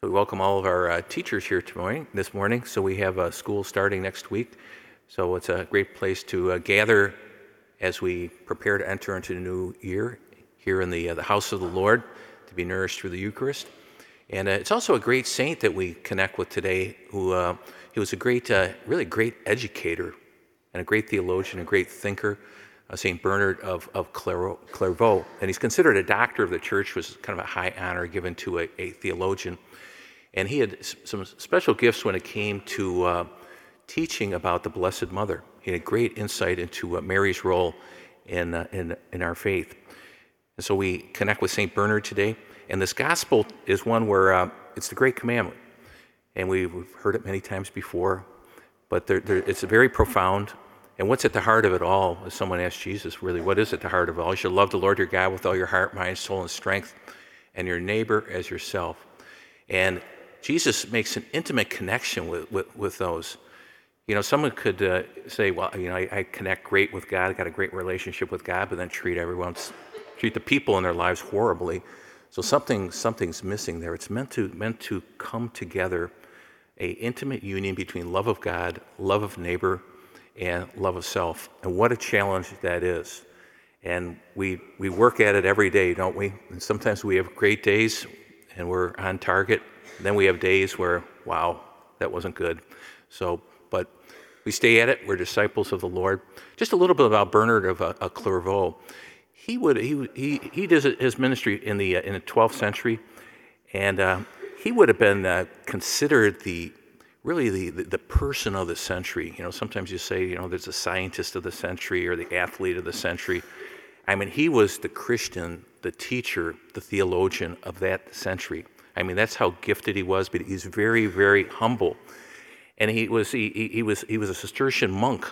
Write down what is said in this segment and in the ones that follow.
So we welcome all of our uh, teachers here morning, this morning. So we have uh, school starting next week. So it's a great place to uh, gather as we prepare to enter into the new year here in the, uh, the house of the Lord to be nourished through the Eucharist. And uh, it's also a great saint that we connect with today who uh, he was a great, really great educator and a great theologian, a great thinker. St. Bernard of, of Clairvaux. And he's considered a doctor of the church, was kind of a high honor given to a, a theologian. And he had some special gifts when it came to uh, teaching about the Blessed Mother. He had great insight into uh, Mary's role in, uh, in, in our faith. And so we connect with St. Bernard today. And this gospel is one where uh, it's the great commandment. And we've heard it many times before, but there, there, it's a very profound. And what's at the heart of it all? As someone asked Jesus, really, what is at the heart of it all? You should love the Lord your God with all your heart, mind, soul, and strength, and your neighbor as yourself. And Jesus makes an intimate connection with, with, with those. You know, someone could uh, say, well, you know, I, I, connect great with God, I got a great relationship with God, but then treat everyone, treat the people in their lives horribly. So something, something's missing there. It's meant to, meant to come together, a intimate union between love of God, love of neighbor, and love of self. And what a challenge that is. And we, we work at it every day, don't we? And sometimes we have great days and we're on target. Then we have days where, wow, that wasn't good. So, but we stay at it. We're disciples of the Lord. Just a little bit about Bernard of uh, Clairvaux. He would he he he does his ministry in the uh, in the 12th century, and uh, he would have been uh, considered the really the, the, the person of the century. You know, sometimes you say you know there's a scientist of the century or the athlete of the century. I mean, he was the Christian, the teacher, the theologian of that century. I mean, that's how gifted he was, but he's very, very humble. And he was, he, he was, he was a Cistercian monk.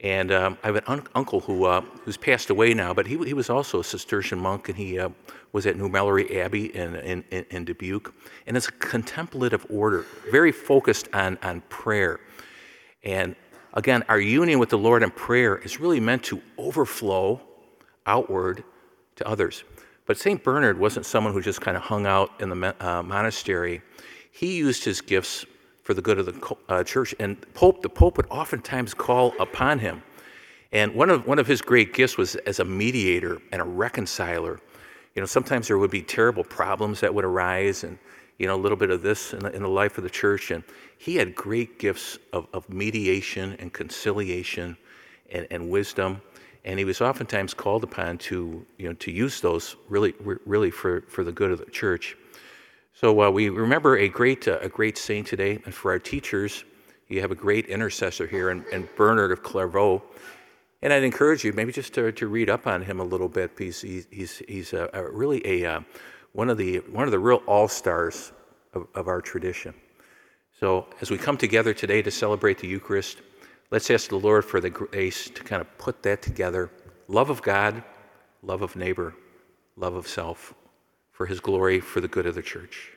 And um, I have an un- uncle who, uh, who's passed away now, but he, he was also a Cistercian monk, and he uh, was at New Melleray Abbey in, in, in, Dubuque. And it's a contemplative order, very focused on, on prayer. And again, our union with the Lord in prayer is really meant to overflow outward to others. But St. Bernard wasn't someone who just kind of hung out in the uh, monastery. He used his gifts for the good of the uh, church, and Pope, the Pope would oftentimes call upon him. And one of, one of his great gifts was as a mediator and a reconciler. You know, sometimes there would be terrible problems that would arise, and, you know, a little bit of this in the, in the life of the church. And he had great gifts of, of mediation and conciliation and, and wisdom and he was oftentimes called upon to, you know, to use those really, really for, for the good of the church. So uh, we remember a great, uh, a great saint today, and for our teachers, you have a great intercessor here, and, and Bernard of Clairvaux. And I'd encourage you maybe just to, to read up on him a little bit because he's, he's, he's a, a really a, uh, one, of the, one of the real all stars of, of our tradition. So as we come together today to celebrate the Eucharist, Let's ask the Lord for the grace to kind of put that together love of God, love of neighbor, love of self, for his glory, for the good of the church.